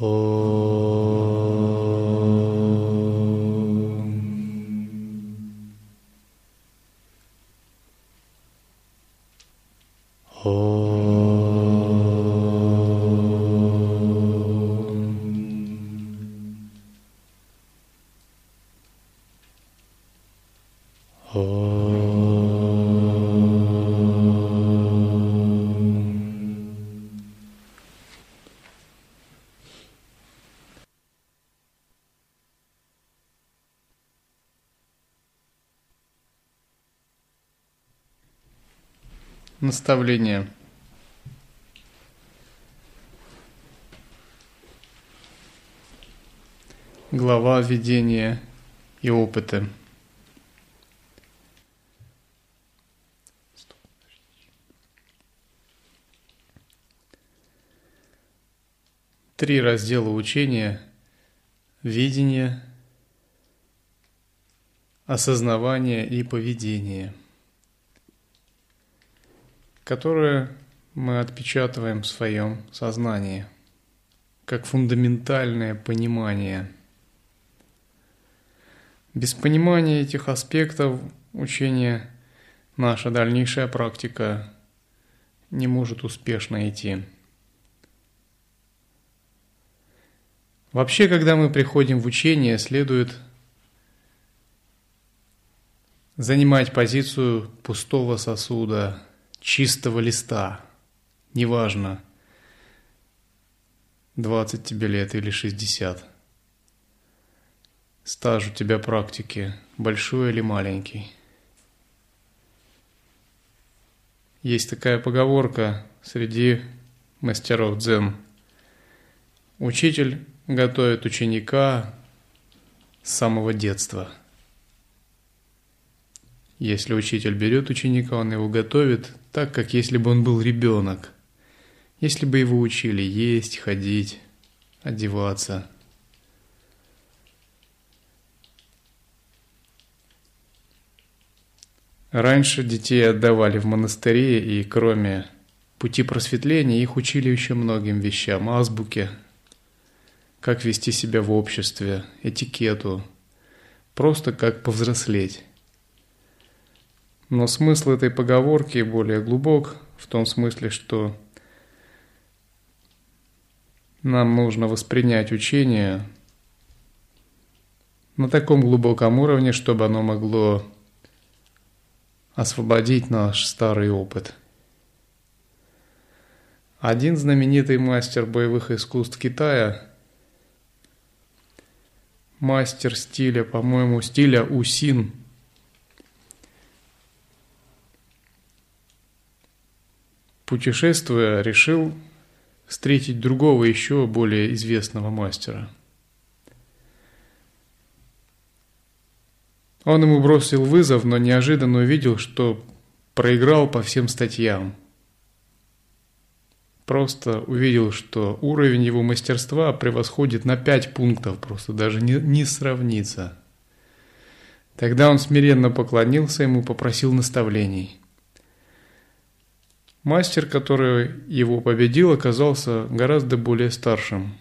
Oh. Наставление. Глава видения и опыта. Три раздела учения – видение, осознавание и поведение – которое мы отпечатываем в своем сознании, как фундаментальное понимание. Без понимания этих аспектов учения наша дальнейшая практика не может успешно идти. Вообще, когда мы приходим в учение, следует занимать позицию пустого сосуда – чистого листа, неважно, 20 тебе лет или 60. Стаж у тебя практики, большой или маленький. Есть такая поговорка среди мастеров дзен. Учитель готовит ученика с самого детства – если учитель берет ученика, он его готовит так, как если бы он был ребенок. Если бы его учили есть, ходить, одеваться. Раньше детей отдавали в монастыри, и кроме пути просветления их учили еще многим вещам, азбуке, как вести себя в обществе, этикету, просто как повзрослеть. Но смысл этой поговорки более глубок в том смысле, что нам нужно воспринять учение на таком глубоком уровне, чтобы оно могло освободить наш старый опыт. Один знаменитый мастер боевых искусств Китая, мастер стиля, по-моему, стиля Усин – путешествуя, решил встретить другого еще более известного мастера. Он ему бросил вызов, но неожиданно увидел, что проиграл по всем статьям. Просто увидел, что уровень его мастерства превосходит на пять пунктов, просто даже не, не сравнится. Тогда он смиренно поклонился ему, попросил наставлений – Мастер, который его победил, оказался гораздо более старшим.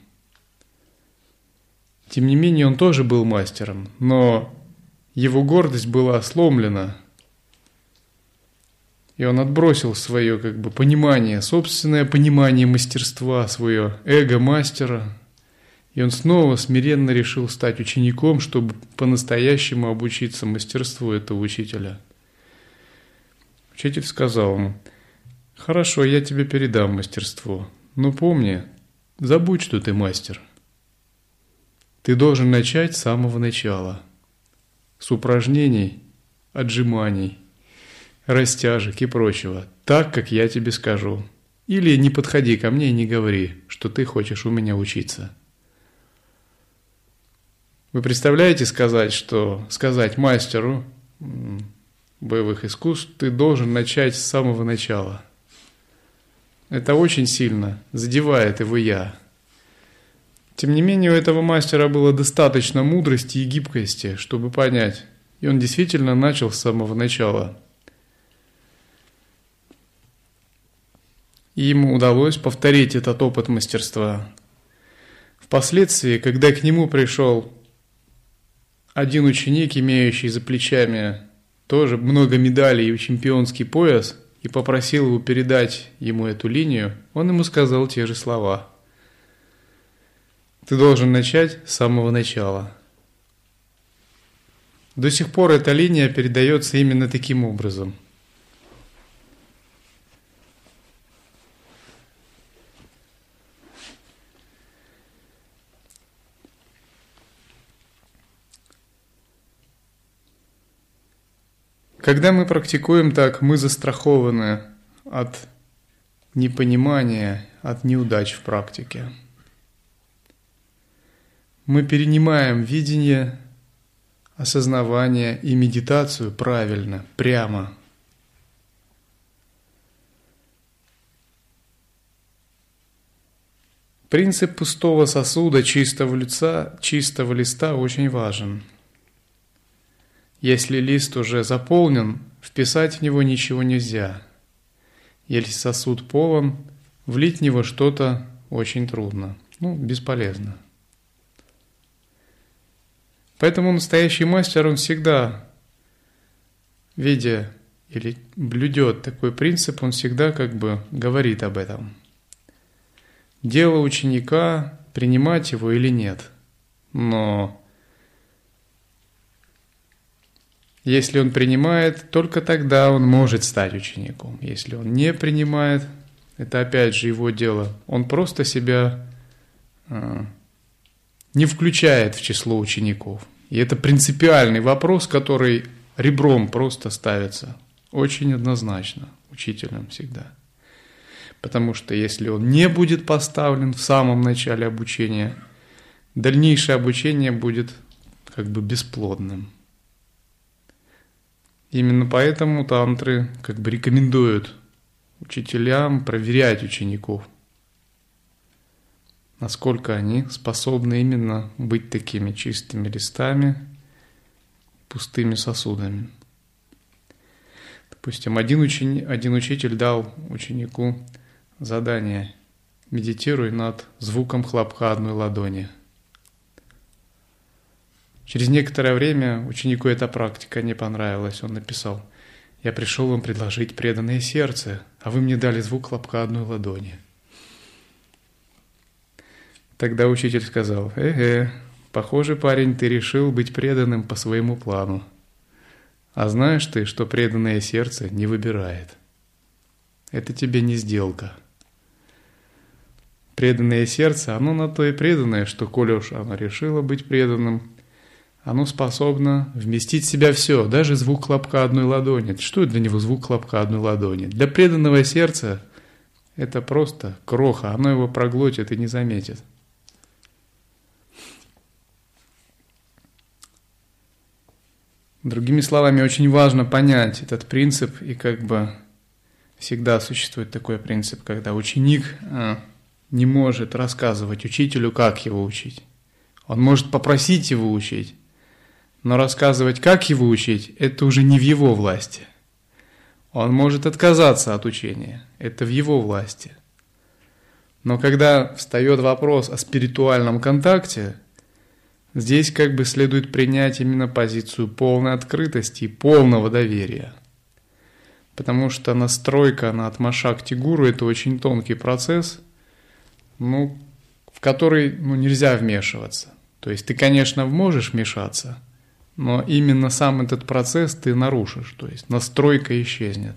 Тем не менее, он тоже был мастером, но его гордость была сломлена, и он отбросил свое как бы понимание, собственное понимание мастерства, свое эго мастера, и он снова смиренно решил стать учеником, чтобы по-настоящему обучиться мастерству этого учителя. Учитель сказал ему – Хорошо, я тебе передам мастерство. Но помни, забудь, что ты мастер. Ты должен начать с самого начала. С упражнений, отжиманий, растяжек и прочего. Так, как я тебе скажу. Или не подходи ко мне и не говори, что ты хочешь у меня учиться. Вы представляете сказать, что сказать мастеру боевых искусств ты должен начать с самого начала – это очень сильно задевает его «я». Тем не менее, у этого мастера было достаточно мудрости и гибкости, чтобы понять, и он действительно начал с самого начала. И ему удалось повторить этот опыт мастерства. Впоследствии, когда к нему пришел один ученик, имеющий за плечами тоже много медалей и чемпионский пояс, и попросил его передать ему эту линию, он ему сказал те же слова. Ты должен начать с самого начала. До сих пор эта линия передается именно таким образом – Когда мы практикуем так, мы застрахованы от непонимания, от неудач в практике. Мы перенимаем видение, осознавание и медитацию правильно, прямо. Принцип пустого сосуда, чистого лица, чистого листа очень важен – если лист уже заполнен, вписать в него ничего нельзя. Если сосуд полон, влить в него что-то очень трудно, ну, бесполезно. Поэтому настоящий мастер, он всегда, видя или блюдет такой принцип, он всегда как бы говорит об этом. Дело ученика, принимать его или нет. Но Если он принимает, только тогда он может стать учеником. Если он не принимает, это опять же его дело. Он просто себя э, не включает в число учеников. И это принципиальный вопрос, который ребром просто ставится очень однозначно учителем всегда. Потому что если он не будет поставлен в самом начале обучения, дальнейшее обучение будет как бы бесплодным. Именно поэтому тантры как бы рекомендуют учителям проверять учеников, насколько они способны именно быть такими чистыми листами, пустыми сосудами. Допустим, один, учени, один учитель дал ученику задание «Медитируй над звуком хлопка одной ладони». Через некоторое время ученику эта практика не понравилась. Он написал, «Я пришел вам предложить преданное сердце, а вы мне дали звук хлопка одной ладони». Тогда учитель сказал, «Э-э, похоже, парень, ты решил быть преданным по своему плану. А знаешь ты, что преданное сердце не выбирает? Это тебе не сделка». Преданное сердце, оно на то и преданное, что, коли уж оно решило быть преданным, оно способно вместить в себя все, даже звук хлопка одной ладони. Что для него звук хлопка одной ладони? Для преданного сердца это просто кроха, оно его проглотит и не заметит. Другими словами, очень важно понять этот принцип, и как бы всегда существует такой принцип, когда ученик а, не может рассказывать учителю, как его учить. Он может попросить его учить, но рассказывать, как его учить, это уже не в его власти. Он может отказаться от учения, это в его власти. Но когда встает вопрос о спиритуальном контакте, здесь как бы следует принять именно позицию полной открытости и полного доверия. Потому что настройка на Атмашакти Гуру – это очень тонкий процесс, ну, в который ну, нельзя вмешиваться. То есть ты, конечно, можешь вмешаться – но именно сам этот процесс ты нарушишь, то есть настройка исчезнет.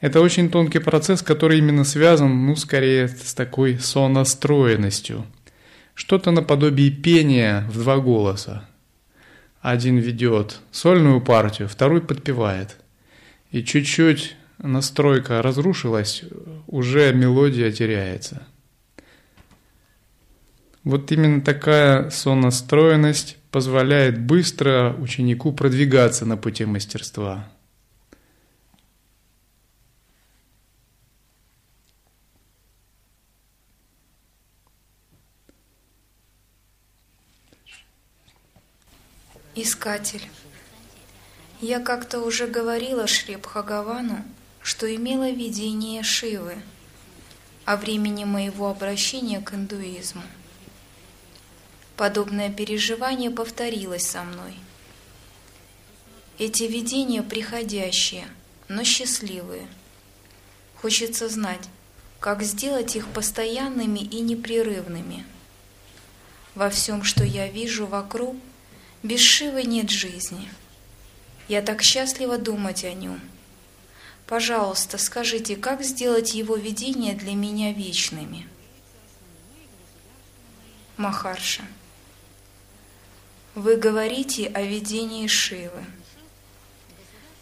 Это очень тонкий процесс, который именно связан, ну, скорее, с такой сонастроенностью. Что-то наподобие пения в два голоса. Один ведет сольную партию, второй подпевает. И чуть-чуть настройка разрушилась, уже мелодия теряется. Вот именно такая сонастроенность позволяет быстро ученику продвигаться на пути мастерства. Искатель. Я как-то уже говорила Шри Бхагавану, что имела видение Шивы. о времени моего обращения к индуизму. Подобное переживание повторилось со мной. Эти видения приходящие, но счастливые. Хочется знать, как сделать их постоянными и непрерывными. Во всем, что я вижу вокруг, без Шивы нет жизни. Я так счастлива думать о нем. Пожалуйста, скажите, как сделать его видения для меня вечными? Махарша. Вы говорите о видении Шивы.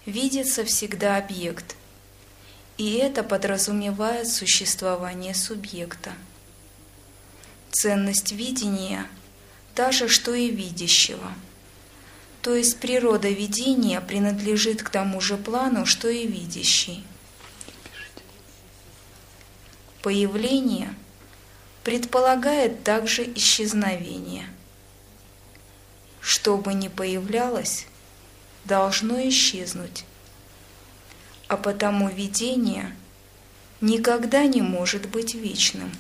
Видится всегда объект, и это подразумевает существование субъекта. Ценность видения та же, что и видящего. То есть природа видения принадлежит к тому же плану, что и видящий. Появление предполагает также исчезновение – что бы ни появлялось, должно исчезнуть. А потому видение никогда не может быть вечным.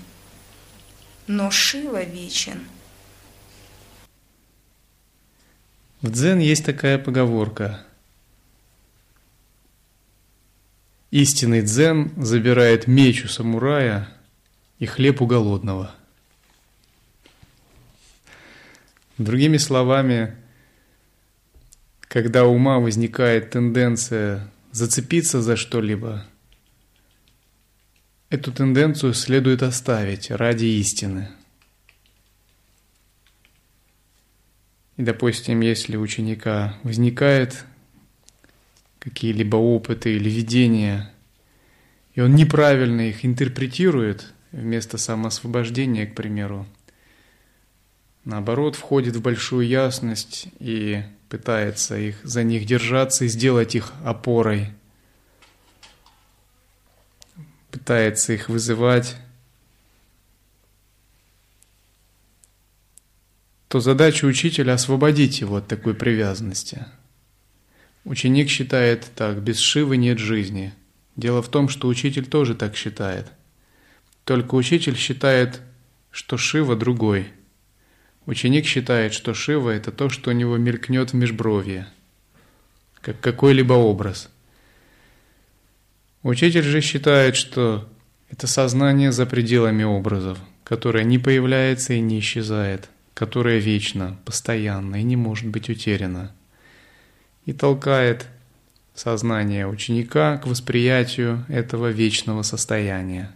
Но Шива вечен. В дзен есть такая поговорка. Истинный дзен забирает меч у самурая и хлеб у голодного – Другими словами, когда у ума возникает тенденция зацепиться за что-либо, эту тенденцию следует оставить ради истины. И, допустим, если у ученика возникает какие-либо опыты или видения, и он неправильно их интерпретирует вместо самоосвобождения, к примеру, наоборот, входит в большую ясность и пытается их, за них держаться и сделать их опорой, пытается их вызывать, то задача учителя освободить его от такой привязанности. Ученик считает так, без Шивы нет жизни. Дело в том, что учитель тоже так считает. Только учитель считает, что Шива другой – Ученик считает, что Шива – это то, что у него мелькнет в межбровье, как какой-либо образ. Учитель же считает, что это сознание за пределами образов, которое не появляется и не исчезает, которое вечно, постоянно и не может быть утеряно. И толкает сознание ученика к восприятию этого вечного состояния –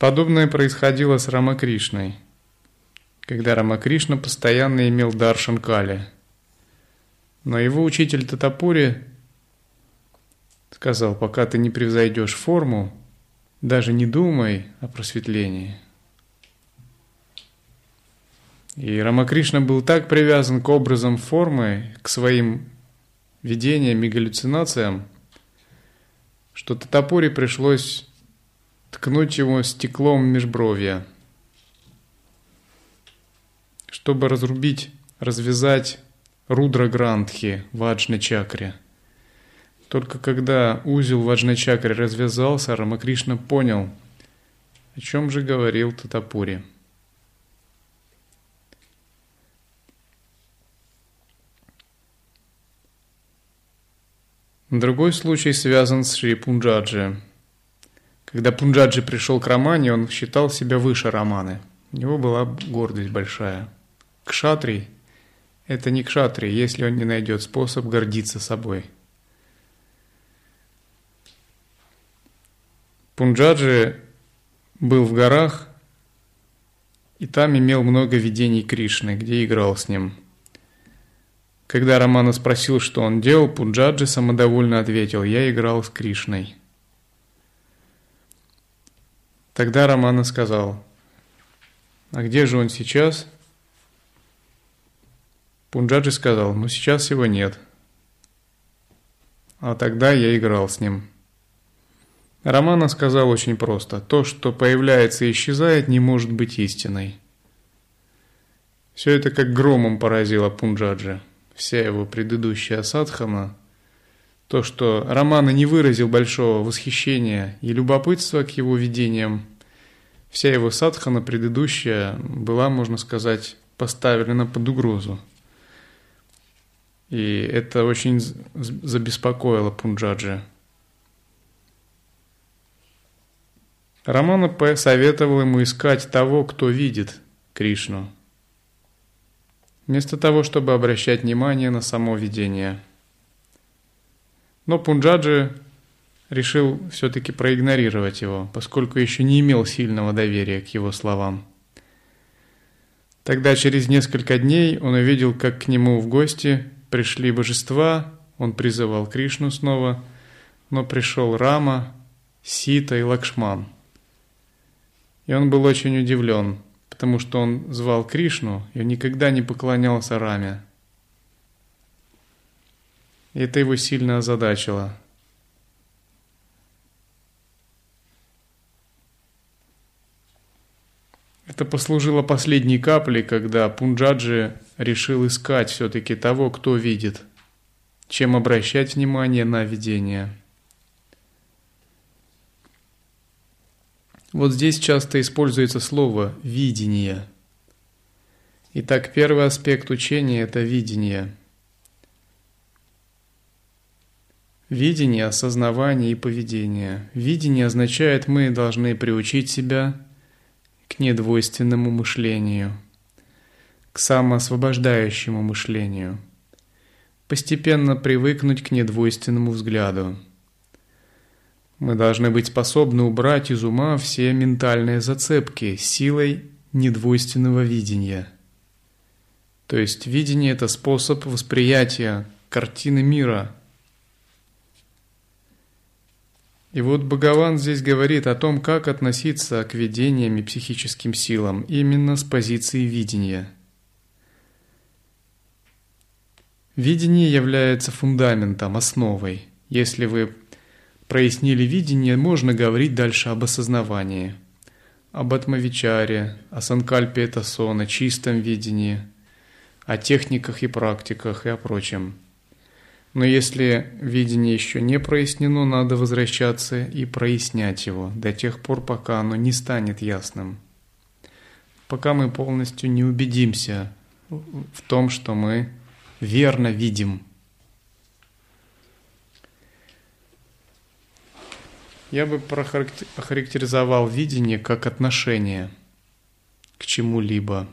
Подобное происходило с Рамакришной, когда Рамакришна постоянно имел дар Шанкали. Но его учитель Татапури сказал, пока ты не превзойдешь форму, даже не думай о просветлении. И Рамакришна был так привязан к образам формы, к своим видениям и галлюцинациям, что Татапури пришлось ткнуть его стеклом межбровья, чтобы разрубить, развязать рудра грандхи в аджна-чакре. Только когда узел в аджна-чакре развязался, Рамакришна понял, о чем же говорил Татапури. Другой случай связан с Шри Пунджаджи – когда Пунджаджи пришел к Романе, он считал себя выше Романы. У него была гордость большая. Кшатрий – это не кшатрий, если он не найдет способ гордиться собой. Пунджаджи был в горах, и там имел много видений Кришны, где играл с ним. Когда Романа спросил, что он делал, Пунджаджи самодовольно ответил «Я играл с Кришной». Тогда Романа сказал, а где же он сейчас? Пунджаджи сказал, ну сейчас его нет. А тогда я играл с ним. Романа сказал очень просто, то, что появляется и исчезает, не может быть истиной. Все это как громом поразило Пунджаджи. Вся его предыдущая садхана то, что Романа не выразил большого восхищения и любопытства к его видениям, вся его садхана предыдущая была, можно сказать, поставлена под угрозу. И это очень забеспокоило Пунджаджи. Романа посоветовал ему искать того, кто видит Кришну, вместо того, чтобы обращать внимание на само видение – но Пунджаджи решил все-таки проигнорировать его, поскольку еще не имел сильного доверия к его словам. Тогда через несколько дней он увидел, как к нему в гости пришли божества, он призывал Кришну снова, но пришел Рама, Сита и Лакшман. И он был очень удивлен, потому что он звал Кришну и никогда не поклонялся Раме. И это его сильно озадачило. Это послужило последней каплей, когда Пунджаджи решил искать все-таки того, кто видит, чем обращать внимание на видение. Вот здесь часто используется слово «видение». Итак, первый аспект учения – это видение – Видение, осознавание и поведение. Видение означает, мы должны приучить себя к недвойственному мышлению, к самоосвобождающему мышлению, постепенно привыкнуть к недвойственному взгляду. Мы должны быть способны убрать из ума все ментальные зацепки силой недвойственного видения. То есть видение – это способ восприятия картины мира – И вот Бхагаван здесь говорит о том, как относиться к видениям и психическим силам именно с позиции видения. Видение является фундаментом, основой. Если вы прояснили видение, можно говорить дальше об осознавании, об атмавичаре, о санкальпе это сон, о чистом видении, о техниках и практиках и о прочем – но если видение еще не прояснено, надо возвращаться и прояснять его до тех пор, пока оно не станет ясным. Пока мы полностью не убедимся в том, что мы верно видим. Я бы охарактеризовал видение как отношение к чему-либо.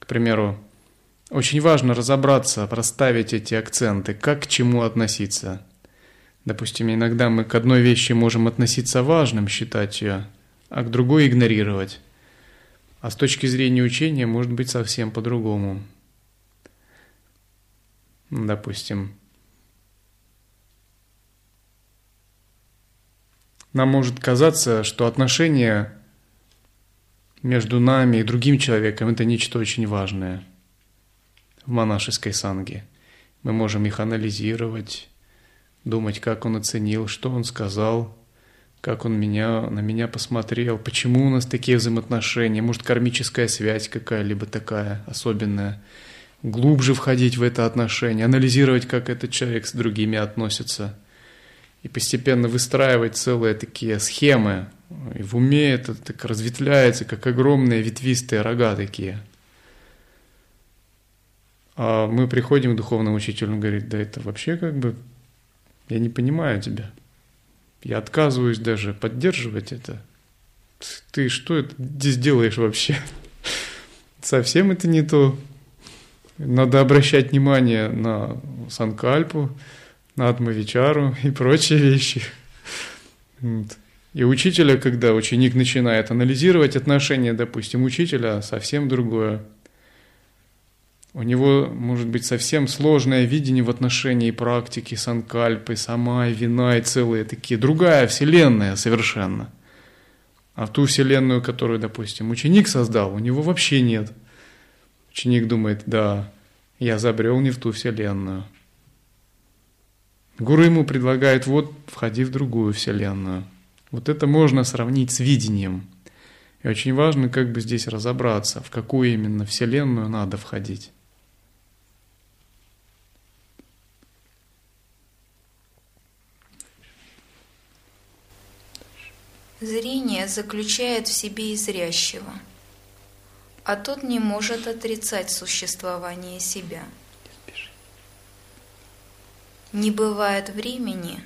К примеру, очень важно разобраться, проставить эти акценты, как к чему относиться. Допустим, иногда мы к одной вещи можем относиться важным, считать ее, а к другой игнорировать. А с точки зрения учения может быть совсем по-другому. Допустим, нам может казаться, что отношения между нами и другим человеком – это нечто очень важное – в монашеской санге. Мы можем их анализировать, думать, как он оценил, что он сказал, как он меня, на меня посмотрел, почему у нас такие взаимоотношения, может, кармическая связь какая-либо такая особенная. Глубже входить в это отношение, анализировать, как этот человек с другими относится. И постепенно выстраивать целые такие схемы. И в уме это так разветвляется, как огромные ветвистые рога такие – а мы приходим к духовному учителю, он говорит, да это вообще как бы, я не понимаю тебя. Я отказываюсь даже поддерживать это. Ты что это здесь делаешь вообще? Совсем это не то. Надо обращать внимание на Санкальпу, на Атмавичару и прочие вещи. И учителя, когда ученик начинает анализировать отношения, допустим, учителя, совсем другое. У него может быть совсем сложное видение в отношении практики санкальпы, сама, вина и целые такие. Другая вселенная совершенно. А в ту вселенную, которую, допустим, ученик создал, у него вообще нет. Ученик думает, да, я забрел не в ту вселенную. Гуру ему предлагает, вот, входи в другую вселенную. Вот это можно сравнить с видением. И очень важно как бы здесь разобраться, в какую именно вселенную надо входить. Зрение заключает в себе и зрящего, а тот не может отрицать существование себя. Не бывает времени,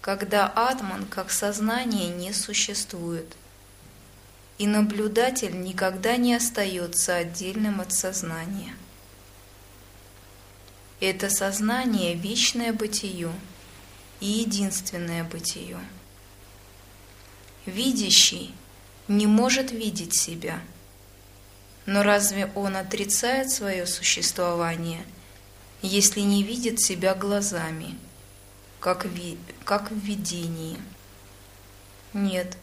когда атман как сознание не существует, и наблюдатель никогда не остается отдельным от сознания. Это сознание – вечное бытие и единственное бытие. Видящий не может видеть себя. Но разве он отрицает свое существование, если не видит себя глазами, как, ви, как в видении? Нет.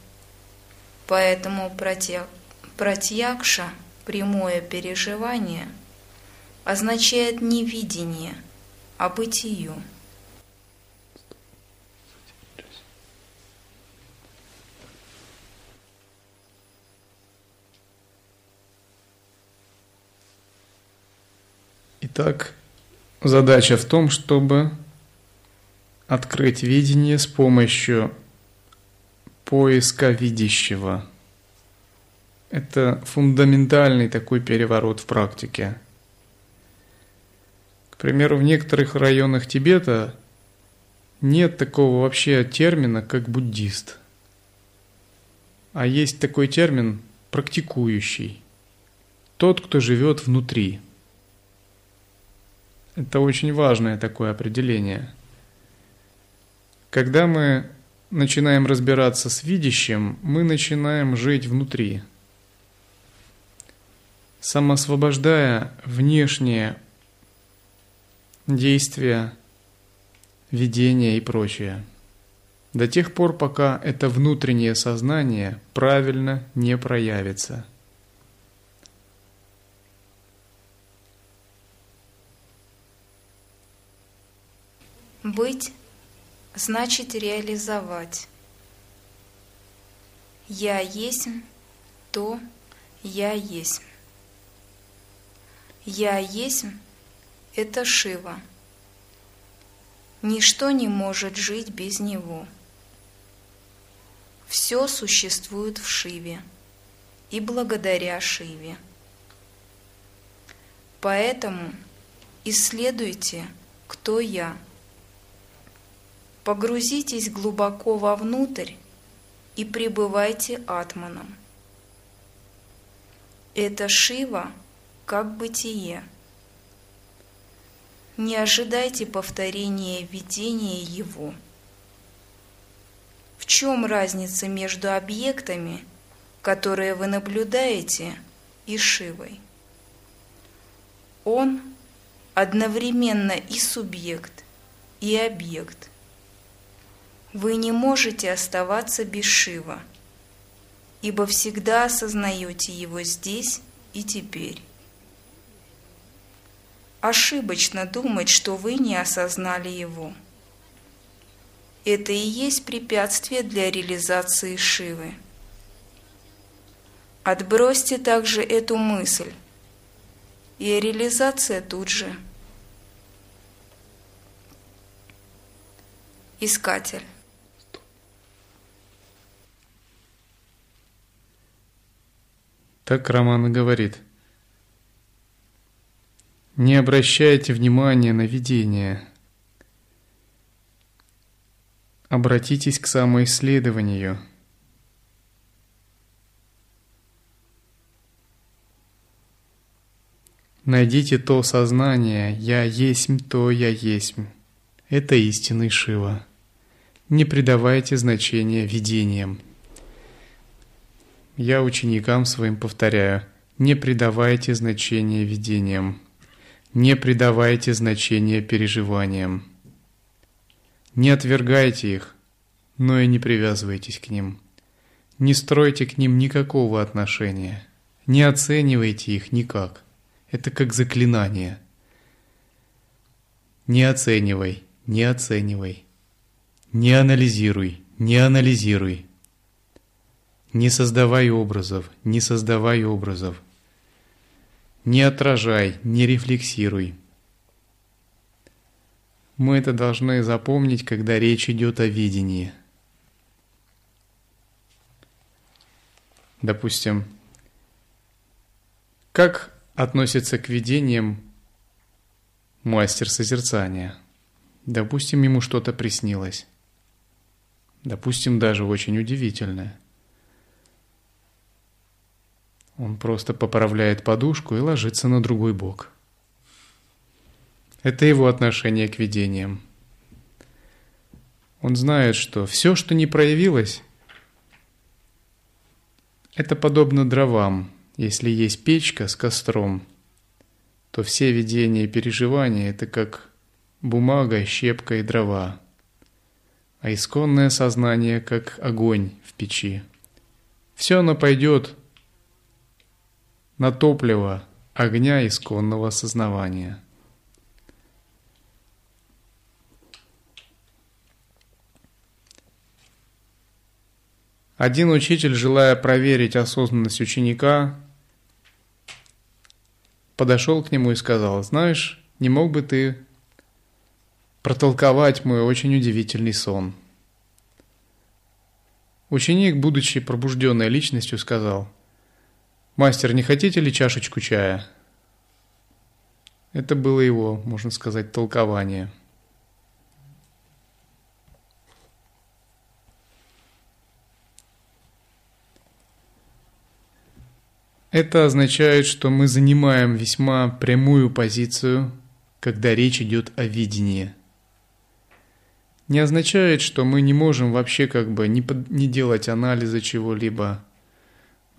Поэтому протя, протягша, прямое переживание, означает не видение, а бытие. Итак, задача в том, чтобы открыть видение с помощью поиска видящего. Это фундаментальный такой переворот в практике. К примеру, в некоторых районах Тибета нет такого вообще термина, как буддист. А есть такой термин практикующий. Тот, кто живет внутри – это очень важное такое определение. Когда мы начинаем разбираться с видящим, мы начинаем жить внутри, самосвобождая внешние действия, видения и прочее. До тех пор, пока это внутреннее сознание правильно не проявится – Быть значит реализовать. Я есть то я есть. Я есть – это Шива. Ничто не может жить без него. Все существует в Шиве и благодаря Шиве. Поэтому исследуйте, кто я – Погрузитесь глубоко вовнутрь и пребывайте атманом. Это Шива как бытие. Не ожидайте повторения видения его. В чем разница между объектами, которые вы наблюдаете, и Шивой? Он одновременно и субъект, и объект – вы не можете оставаться без Шива, ибо всегда осознаете его здесь и теперь. Ошибочно думать, что вы не осознали его. Это и есть препятствие для реализации Шивы. Отбросьте также эту мысль, и реализация тут же. Искатель. Так Роман говорит. Не обращайте внимания на видение. Обратитесь к самоисследованию. Найдите то сознание «Я есть то я есть». Это истинный Шива. Не придавайте значения видениям. Я ученикам своим повторяю, не придавайте значения видениям, не придавайте значения переживаниям. Не отвергайте их, но и не привязывайтесь к ним. Не стройте к ним никакого отношения, не оценивайте их никак. Это как заклинание. Не оценивай, не оценивай. Не анализируй, не анализируй. Не создавай образов, не создавай образов. Не отражай, не рефлексируй. Мы это должны запомнить, когда речь идет о видении. Допустим, как относится к видениям мастер созерцания? Допустим, ему что-то приснилось. Допустим, даже очень удивительное. Он просто поправляет подушку и ложится на другой бок. Это его отношение к видениям. Он знает, что все, что не проявилось, это подобно дровам. Если есть печка с костром, то все видения и переживания – это как бумага, щепка и дрова, а исконное сознание – как огонь в печи. Все оно пойдет на топливо огня исконного сознавания. Один учитель, желая проверить осознанность ученика, подошел к нему и сказал, «Знаешь, не мог бы ты протолковать мой очень удивительный сон?» Ученик, будучи пробужденной личностью, сказал, «Мастер, не хотите ли чашечку чая?» Это было его, можно сказать, толкование – Это означает, что мы занимаем весьма прямую позицию, когда речь идет о видении. Не означает, что мы не можем вообще как бы не, под, не делать анализа чего-либо,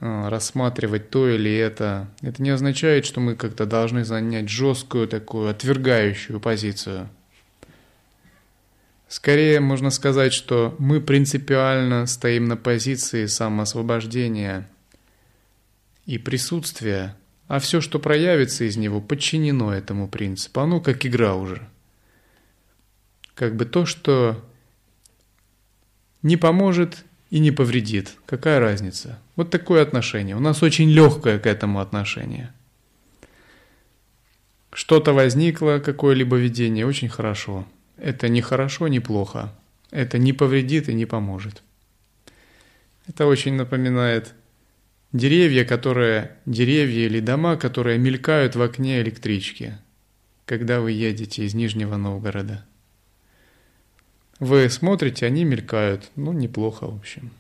рассматривать то или это. Это не означает, что мы как-то должны занять жесткую такую отвергающую позицию. Скорее можно сказать, что мы принципиально стоим на позиции самоосвобождения – и присутствие, а все, что проявится из него, подчинено этому принципу. Оно как игра уже. Как бы то, что не поможет и не повредит. Какая разница? Вот такое отношение. У нас очень легкое к этому отношение. Что-то возникло, какое-либо видение, очень хорошо. Это не хорошо, не плохо. Это не повредит и не поможет. Это очень напоминает Деревья, которые, деревья или дома, которые мелькают в окне электрички, когда вы едете из Нижнего Новгорода. Вы смотрите, они мелькают. Ну, неплохо, в общем.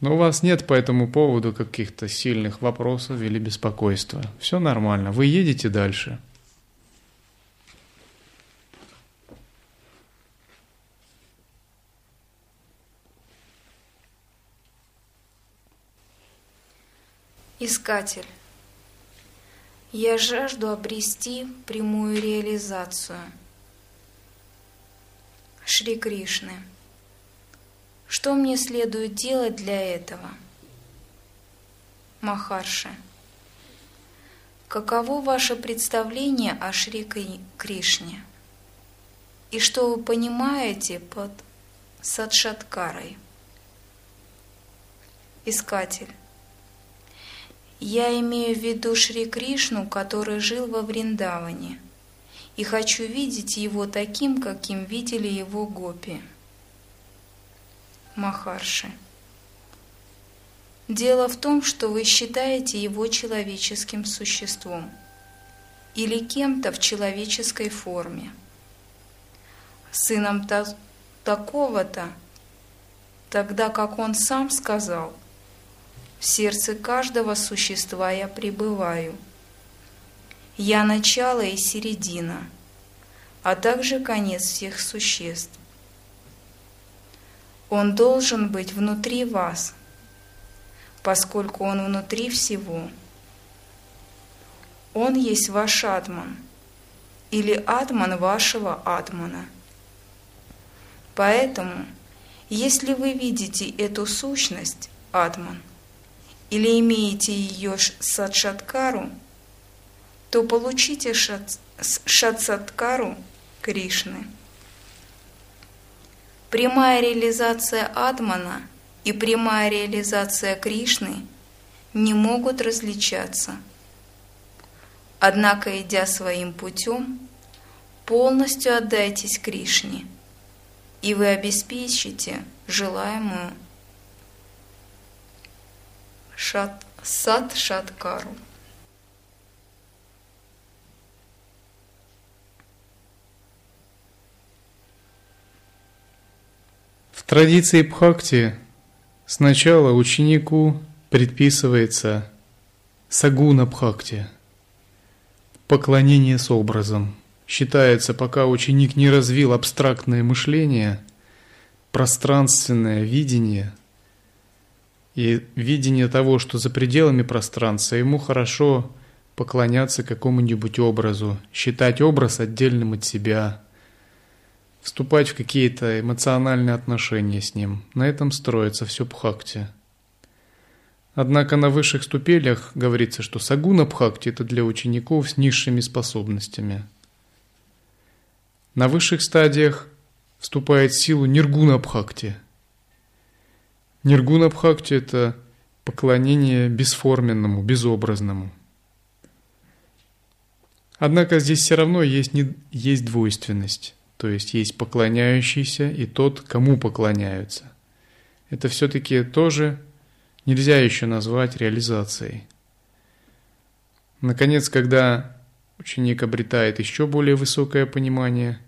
Но у вас нет по этому поводу каких-то сильных вопросов или беспокойства. Все нормально. Вы едете дальше. Искатель. Я жажду обрести прямую реализацию. Шри Кришны. Что мне следует делать для этого? Махарши. Каково ваше представление о Шри Кришне? И что вы понимаете под садшаткарой? Искатель. Я имею в виду Шри Кришну, который жил во Вриндаване, и хочу видеть его таким, каким видели его гопи. Махарши. Дело в том, что вы считаете его человеческим существом или кем-то в человеческой форме, сыном такого-то, тогда как он сам сказал – в сердце каждого существа я пребываю. Я начало и середина, а также конец всех существ. Он должен быть внутри вас, поскольку Он внутри всего. Он есть ваш атман или атман вашего атмана. Поэтому, если вы видите эту сущность, атман – или имеете ее садшаткару, то получите шат, Кришны. Прямая реализация Атмана и прямая реализация Кришны не могут различаться. Однако, идя своим путем, полностью отдайтесь Кришне, и вы обеспечите желаемую Шат, Сад традиции Бхакти. Сначала ученику предписывается сагуна Бхакти, поклонение с образом. Считается, пока ученик не развил абстрактное мышление, пространственное видение и видение того, что за пределами пространства, ему хорошо поклоняться какому-нибудь образу, считать образ отдельным от себя – вступать в какие-то эмоциональные отношения с ним. На этом строится все Бхакти. Однако на высших ступенях говорится, что сагуна Бхакти – это для учеников с низшими способностями. На высших стадиях вступает в силу ниргуна Бхакти. Ниргуна Бхакти – это поклонение бесформенному, безобразному. Однако здесь все равно есть, есть двойственность. То есть есть поклоняющийся и тот, кому поклоняются. Это все-таки тоже нельзя еще назвать реализацией. Наконец, когда ученик обретает еще более высокое понимание,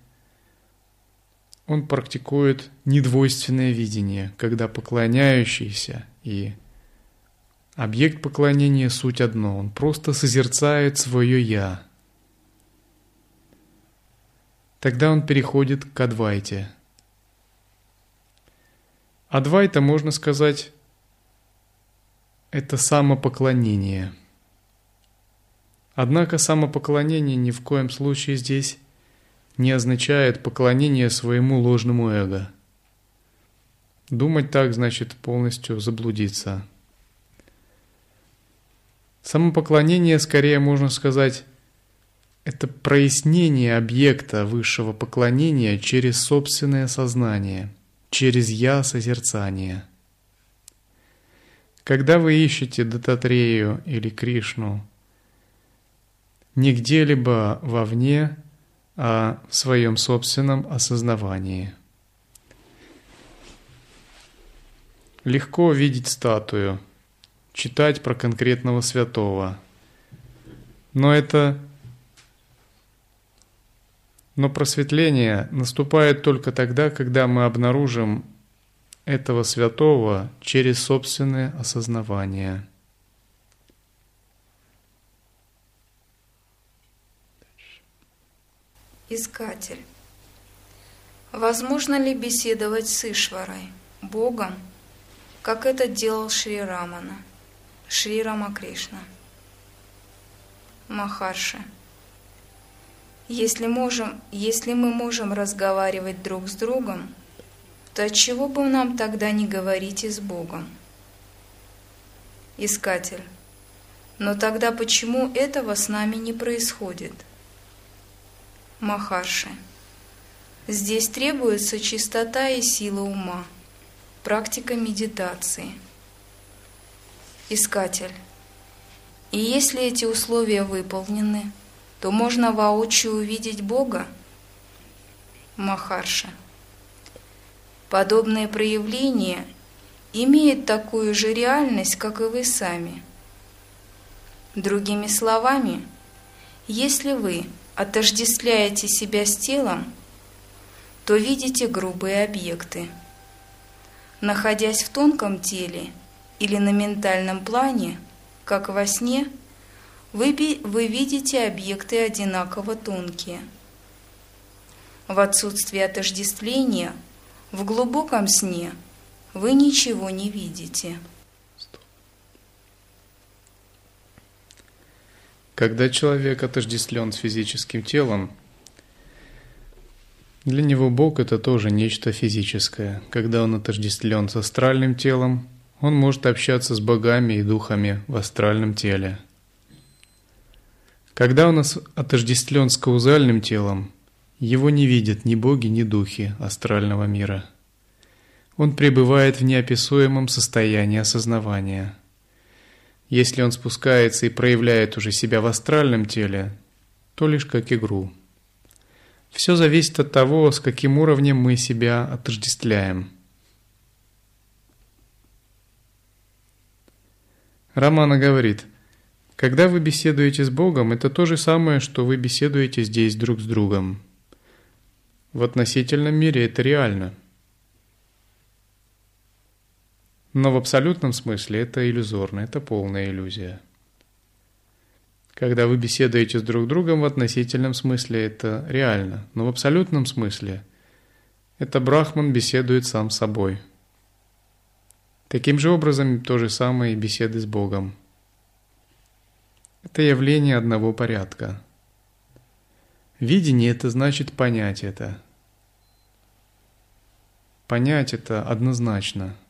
он практикует недвойственное видение, когда поклоняющийся и объект поклонения суть одно, он просто созерцает свое «я», Тогда он переходит к Адвайте. Адвайта, можно сказать, это самопоклонение. Однако самопоклонение ни в коем случае здесь не означает поклонение своему ложному эго. Думать так значит полностью заблудиться. Самопоклонение, скорее можно сказать, это прояснение объекта высшего поклонения через собственное сознание, через «я» Когда вы ищете Дататрею или Кришну не где-либо вовне, а в своем собственном осознавании. Легко видеть статую, читать про конкретного святого, но это но просветление наступает только тогда, когда мы обнаружим этого святого через собственное осознавание. Искатель. Возможно ли беседовать с Ишварой, Богом, как это делал Шри Рамана, Шри Рамакришна? Махарши. Если, можем, если мы можем разговаривать друг с другом, то отчего бы нам тогда не говорить и с Богом? Искатель. Но тогда почему этого с нами не происходит? Махарши. Здесь требуется чистота и сила ума, практика медитации. Искатель. И если эти условия выполнены – то можно воочию увидеть Бога? Махарша. Подобное проявление имеет такую же реальность, как и вы сами. Другими словами, если вы отождествляете себя с телом, то видите грубые объекты. Находясь в тонком теле или на ментальном плане, как во сне – вы, вы видите объекты одинаково тонкие. В отсутствии отождествления, в глубоком сне, вы ничего не видите. Когда человек отождествлен с физическим телом, для него Бог это тоже нечто физическое. Когда он отождествлен с астральным телом, он может общаться с богами и духами в астральном теле – когда он отождествлен с каузальным телом, его не видят ни боги, ни духи астрального мира. Он пребывает в неописуемом состоянии осознавания. Если он спускается и проявляет уже себя в астральном теле, то лишь как игру. Все зависит от того, с каким уровнем мы себя отождествляем. Романа говорит, когда вы беседуете с Богом, это то же самое, что вы беседуете здесь друг с другом. В относительном мире это реально. Но в абсолютном смысле это иллюзорно, это полная иллюзия. Когда вы беседуете с друг другом в относительном смысле, это реально, но в абсолютном смысле это Брахман беседует сам с собой. Таким же образом то же самое и беседы с Богом. Это явление одного порядка. Видение – это значит понять это. Понять это однозначно –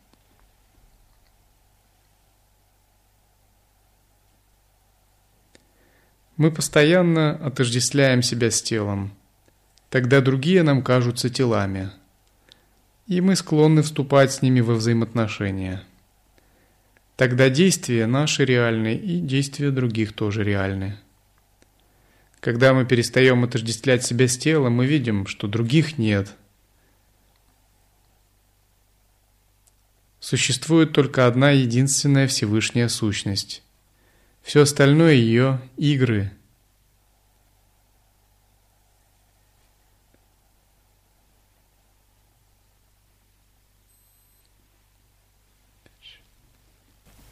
Мы постоянно отождествляем себя с телом. Тогда другие нам кажутся телами. И мы склонны вступать с ними во взаимоотношения. Тогда действия наши реальны, и действия других тоже реальны. Когда мы перестаем отождествлять себя с телом, мы видим, что других нет. Существует только одна единственная Всевышняя сущность. Все остальное ее игры.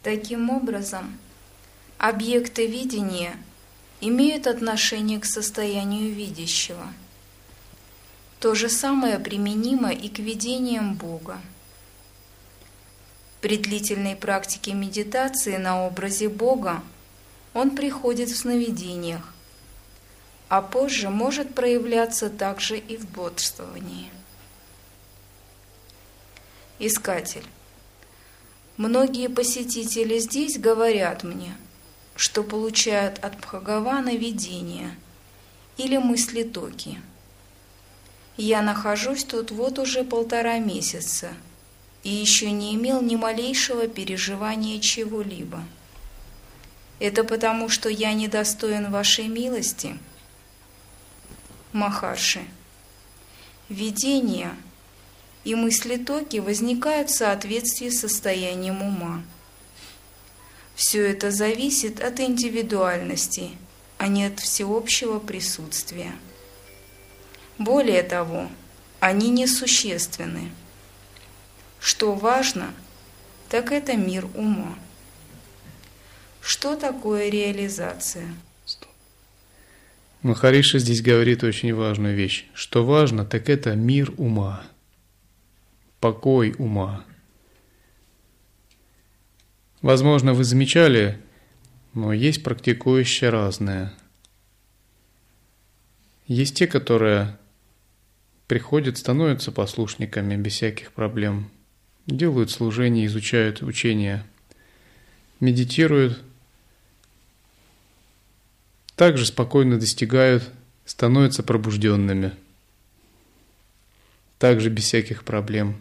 Таким образом, объекты видения имеют отношение к состоянию видящего. То же самое применимо и к видениям Бога. При длительной практике медитации на образе Бога он приходит в сновидениях, а позже может проявляться также и в бодрствовании. Искатель. Многие посетители здесь говорят мне, что получают от Бхагавана видения или мысли-токи. Я нахожусь тут вот уже полтора месяца – и еще не имел ни малейшего переживания чего-либо. Это потому, что я недостоин вашей милости? Махарши, видения и мысли-токи возникают в соответствии с состоянием ума. Все это зависит от индивидуальности, а не от всеобщего присутствия. Более того, они несущественны. Что важно, так это мир ума. Что такое реализация? Махариша здесь говорит очень важную вещь. Что важно, так это мир ума, покой ума. Возможно, вы замечали, но есть практикующие разные. Есть те, которые приходят, становятся послушниками без всяких проблем – делают служение, изучают учения, медитируют, также спокойно достигают, становятся пробужденными, также без всяких проблем.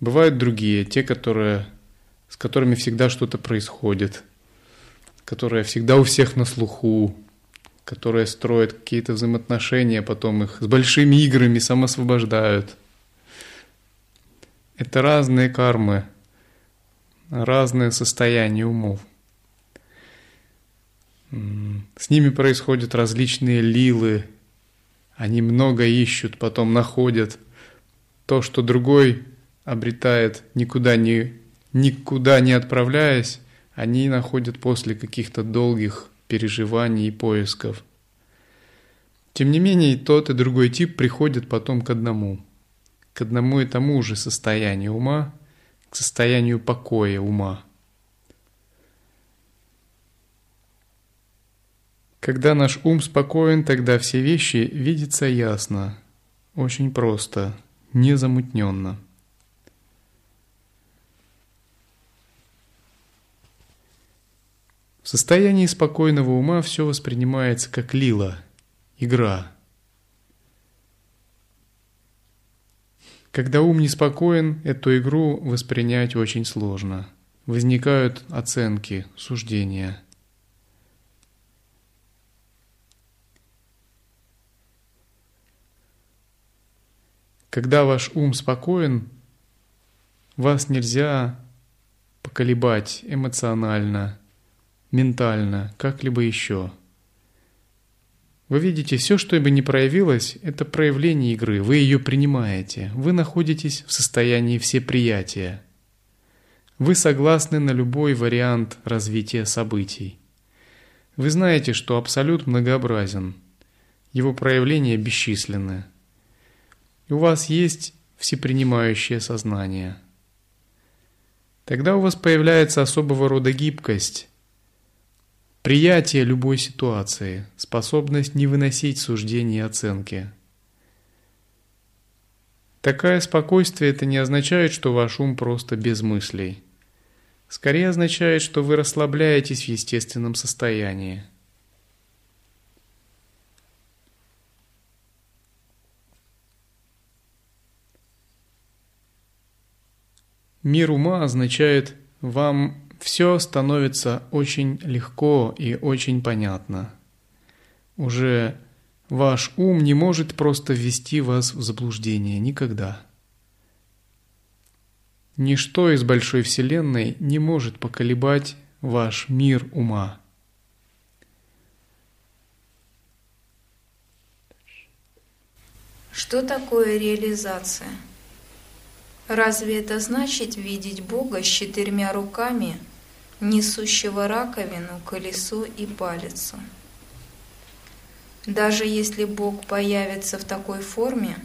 Бывают другие, те, которые, с которыми всегда что-то происходит, которые всегда у всех на слуху, которые строят какие-то взаимоотношения, потом их с большими играми самосвобождают – это разные кармы, разные состояния умов. С ними происходят различные лилы. Они много ищут, потом находят. То, что другой обретает, никуда не, никуда не отправляясь, они находят после каких-то долгих переживаний и поисков. Тем не менее, и тот, и другой тип приходят потом к одному – к одному и тому же состоянию ума, к состоянию покоя ума. Когда наш ум спокоен, тогда все вещи видятся ясно, очень просто, незамутненно. В состоянии спокойного ума все воспринимается как лила, игра – Когда ум неспокоен, эту игру воспринять очень сложно. Возникают оценки, суждения. Когда ваш ум спокоен, вас нельзя поколебать эмоционально, ментально, как-либо еще. Вы видите, все, что бы ни проявилось, это проявление игры, вы ее принимаете, вы находитесь в состоянии всеприятия. Вы согласны на любой вариант развития событий. Вы знаете, что Абсолют многообразен, его проявления бесчисленны. И у вас есть всепринимающее сознание. Тогда у вас появляется особого рода гибкость, приятие любой ситуации, способность не выносить суждения и оценки. Такое спокойствие это не означает, что ваш ум просто без мыслей. Скорее означает, что вы расслабляетесь в естественном состоянии. Мир ума означает, вам все становится очень легко и очень понятно. Уже ваш ум не может просто ввести вас в заблуждение никогда. Ничто из большой Вселенной не может поколебать ваш мир ума. Что такое реализация? Разве это значит видеть Бога с четырьмя руками, несущего раковину, колесо и палицу? Даже если Бог появится в такой форме,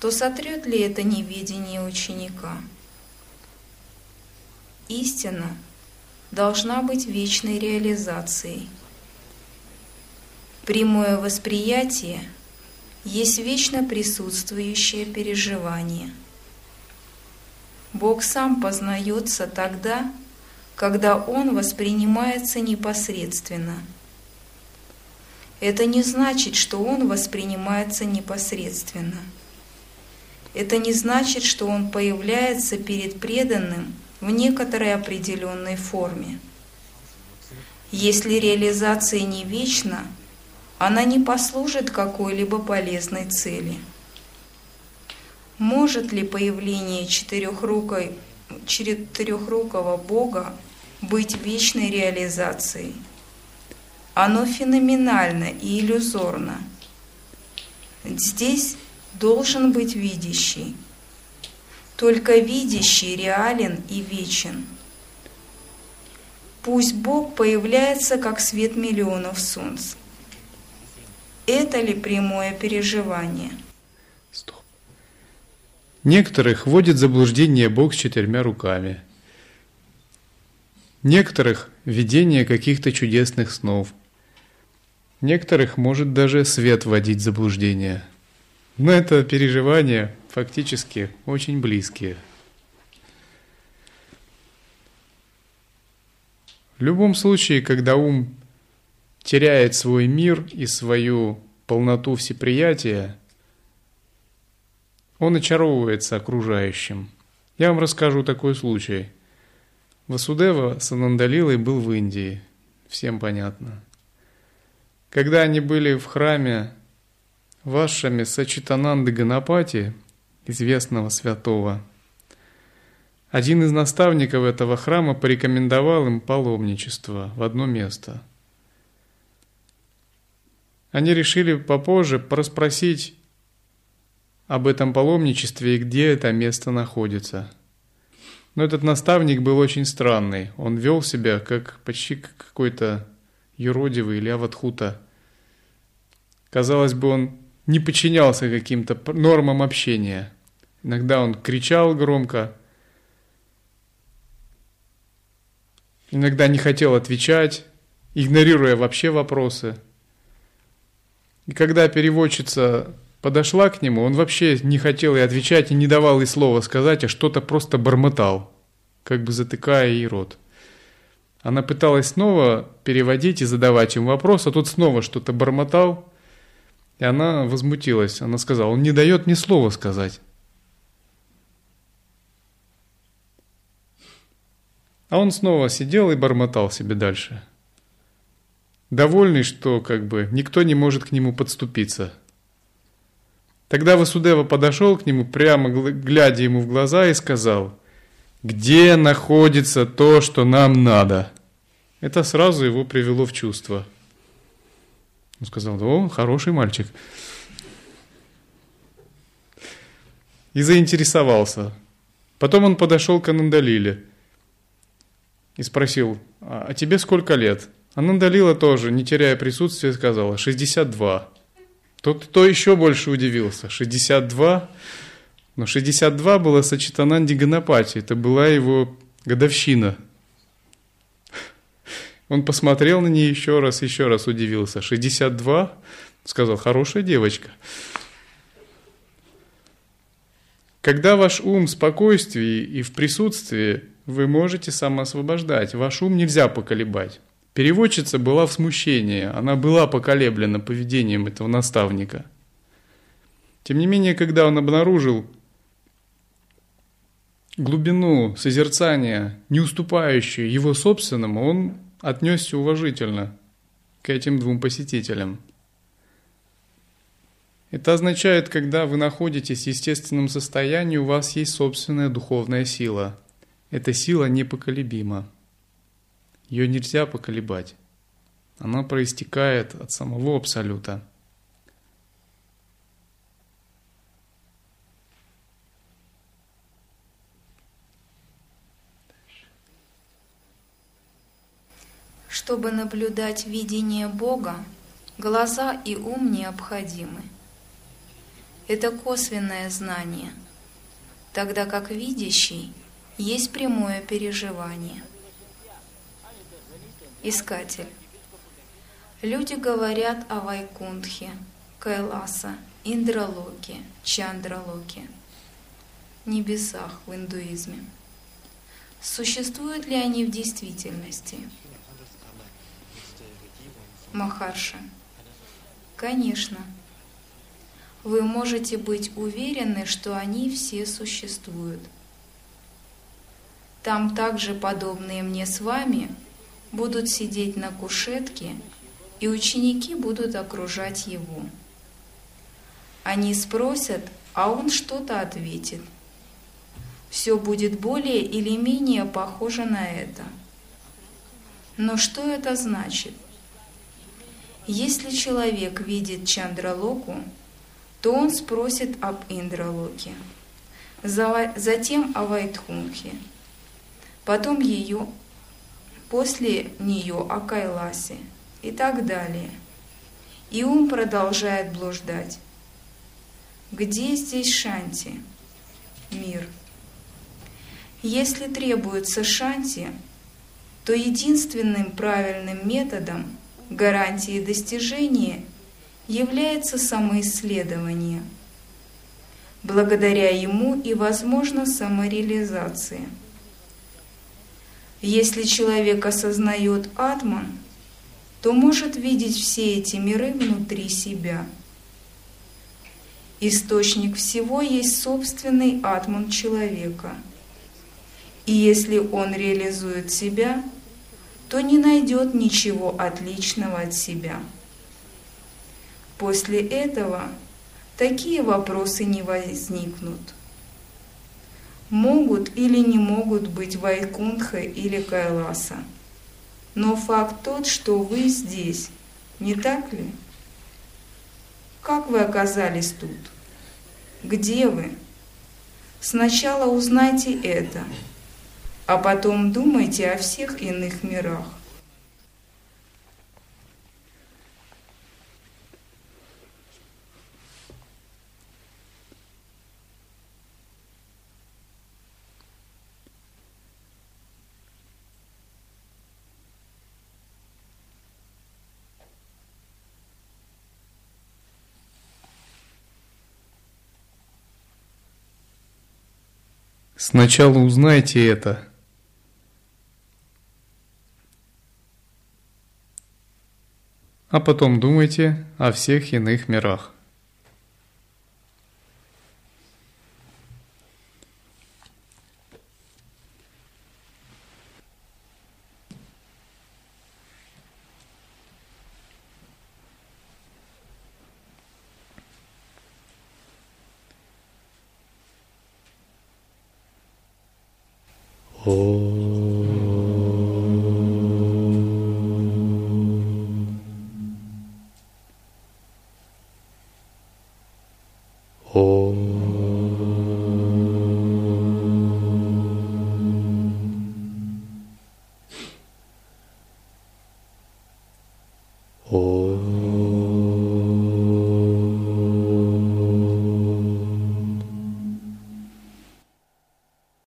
то сотрет ли это неведение ученика? Истина должна быть вечной реализацией. Прямое восприятие есть вечно присутствующее переживание. Бог сам познается тогда, когда Он воспринимается непосредственно. Это не значит, что Он воспринимается непосредственно. Это не значит, что Он появляется перед преданным – в некоторой определенной форме. Если реализация не вечна, она не послужит какой-либо полезной цели. Может ли появление четырехрукой, четырехрукого Бога быть вечной реализацией? Оно феноменально и иллюзорно. Здесь должен быть видящий – только видящий реален и вечен. Пусть Бог появляется как свет миллионов солнц. Это ли прямое переживание? Некоторых вводит заблуждение Бог с четырьмя руками. Некоторых – видение каких-то чудесных снов. Некоторых может даже свет вводить в заблуждение. Но это переживание фактически очень близкие. В любом случае, когда ум теряет свой мир и свою полноту всеприятия, он очаровывается окружающим. Я вам расскажу такой случай. Васудева с Анандалилой был в Индии, всем понятно. Когда они были в храме Вашами Сачитананды Ганапати – известного святого. Один из наставников этого храма порекомендовал им паломничество в одно место. Они решили попозже проспросить об этом паломничестве и где это место находится. Но этот наставник был очень странный. Он вел себя как почти как какой-то юродивый или аватхута. Казалось бы, он не подчинялся каким-то нормам общения – Иногда он кричал громко, иногда не хотел отвечать, игнорируя вообще вопросы. И когда переводчица подошла к нему, он вообще не хотел и отвечать, и не давал ей слова сказать, а что-то просто бормотал, как бы затыкая ей рот. Она пыталась снова переводить и задавать ему вопрос, а тут снова что-то бормотал, и она возмутилась. Она сказала, он не дает мне слова сказать. А он снова сидел и бормотал себе дальше. Довольный, что как бы никто не может к нему подступиться. Тогда Васудева подошел к нему, прямо глядя ему в глаза, и сказал, где находится то, что нам надо. Это сразу его привело в чувство. Он сказал, о, хороший мальчик. И заинтересовался. Потом он подошел к Анандалиле и спросил, а тебе сколько лет? Анандалила тоже, не теряя присутствия, сказала, 62. Тот, кто еще больше удивился, 62? Но 62 было Сачитананди Ганапати, это была его годовщина. Он посмотрел на нее еще раз, еще раз удивился. 62? Сказал, хорошая девочка. Когда ваш ум в спокойствии и в присутствии, вы можете самоосвобождать. Ваш ум нельзя поколебать. Переводчица была в смущении, она была поколеблена поведением этого наставника. Тем не менее, когда он обнаружил глубину созерцания, не уступающую его собственному, он отнесся уважительно к этим двум посетителям. Это означает, когда вы находитесь в естественном состоянии, у вас есть собственная духовная сила. Эта сила непоколебима. Ее нельзя поколебать. Она проистекает от самого Абсолюта. Чтобы наблюдать видение Бога, глаза и ум необходимы. Это косвенное знание, тогда как видящий есть прямое переживание. Искатель. Люди говорят о Вайкунтхе, Кайласа, Индралоке, Чандралоке, небесах в индуизме. Существуют ли они в действительности? Махарша. Конечно. Вы можете быть уверены, что они все существуют. Там также подобные мне с вами будут сидеть на кушетке, и ученики будут окружать его. Они спросят, а он что-то ответит. Все будет более или менее похоже на это. Но что это значит? Если человек видит Чандралоку, то он спросит об Индралоке, затем о Вайтхунхе, потом ее, после нее о Кайласе и так далее. И ум продолжает блуждать. Где здесь Шанти? Мир. Если требуется Шанти, то единственным правильным методом – гарантией достижения является самоисследование. Благодаря ему и возможна самореализация. Если человек осознает атман, то может видеть все эти миры внутри себя. Источник всего есть собственный атман человека. И если он реализует себя – то не найдет ничего отличного от себя. После этого такие вопросы не возникнут. Могут или не могут быть Вайкунха или Кайласа. Но факт тот, что вы здесь, не так ли? Как вы оказались тут? Где вы? Сначала узнайте это – а потом думайте о всех иных мирах. Сначала узнайте это, а потом думайте о всех иных мирах.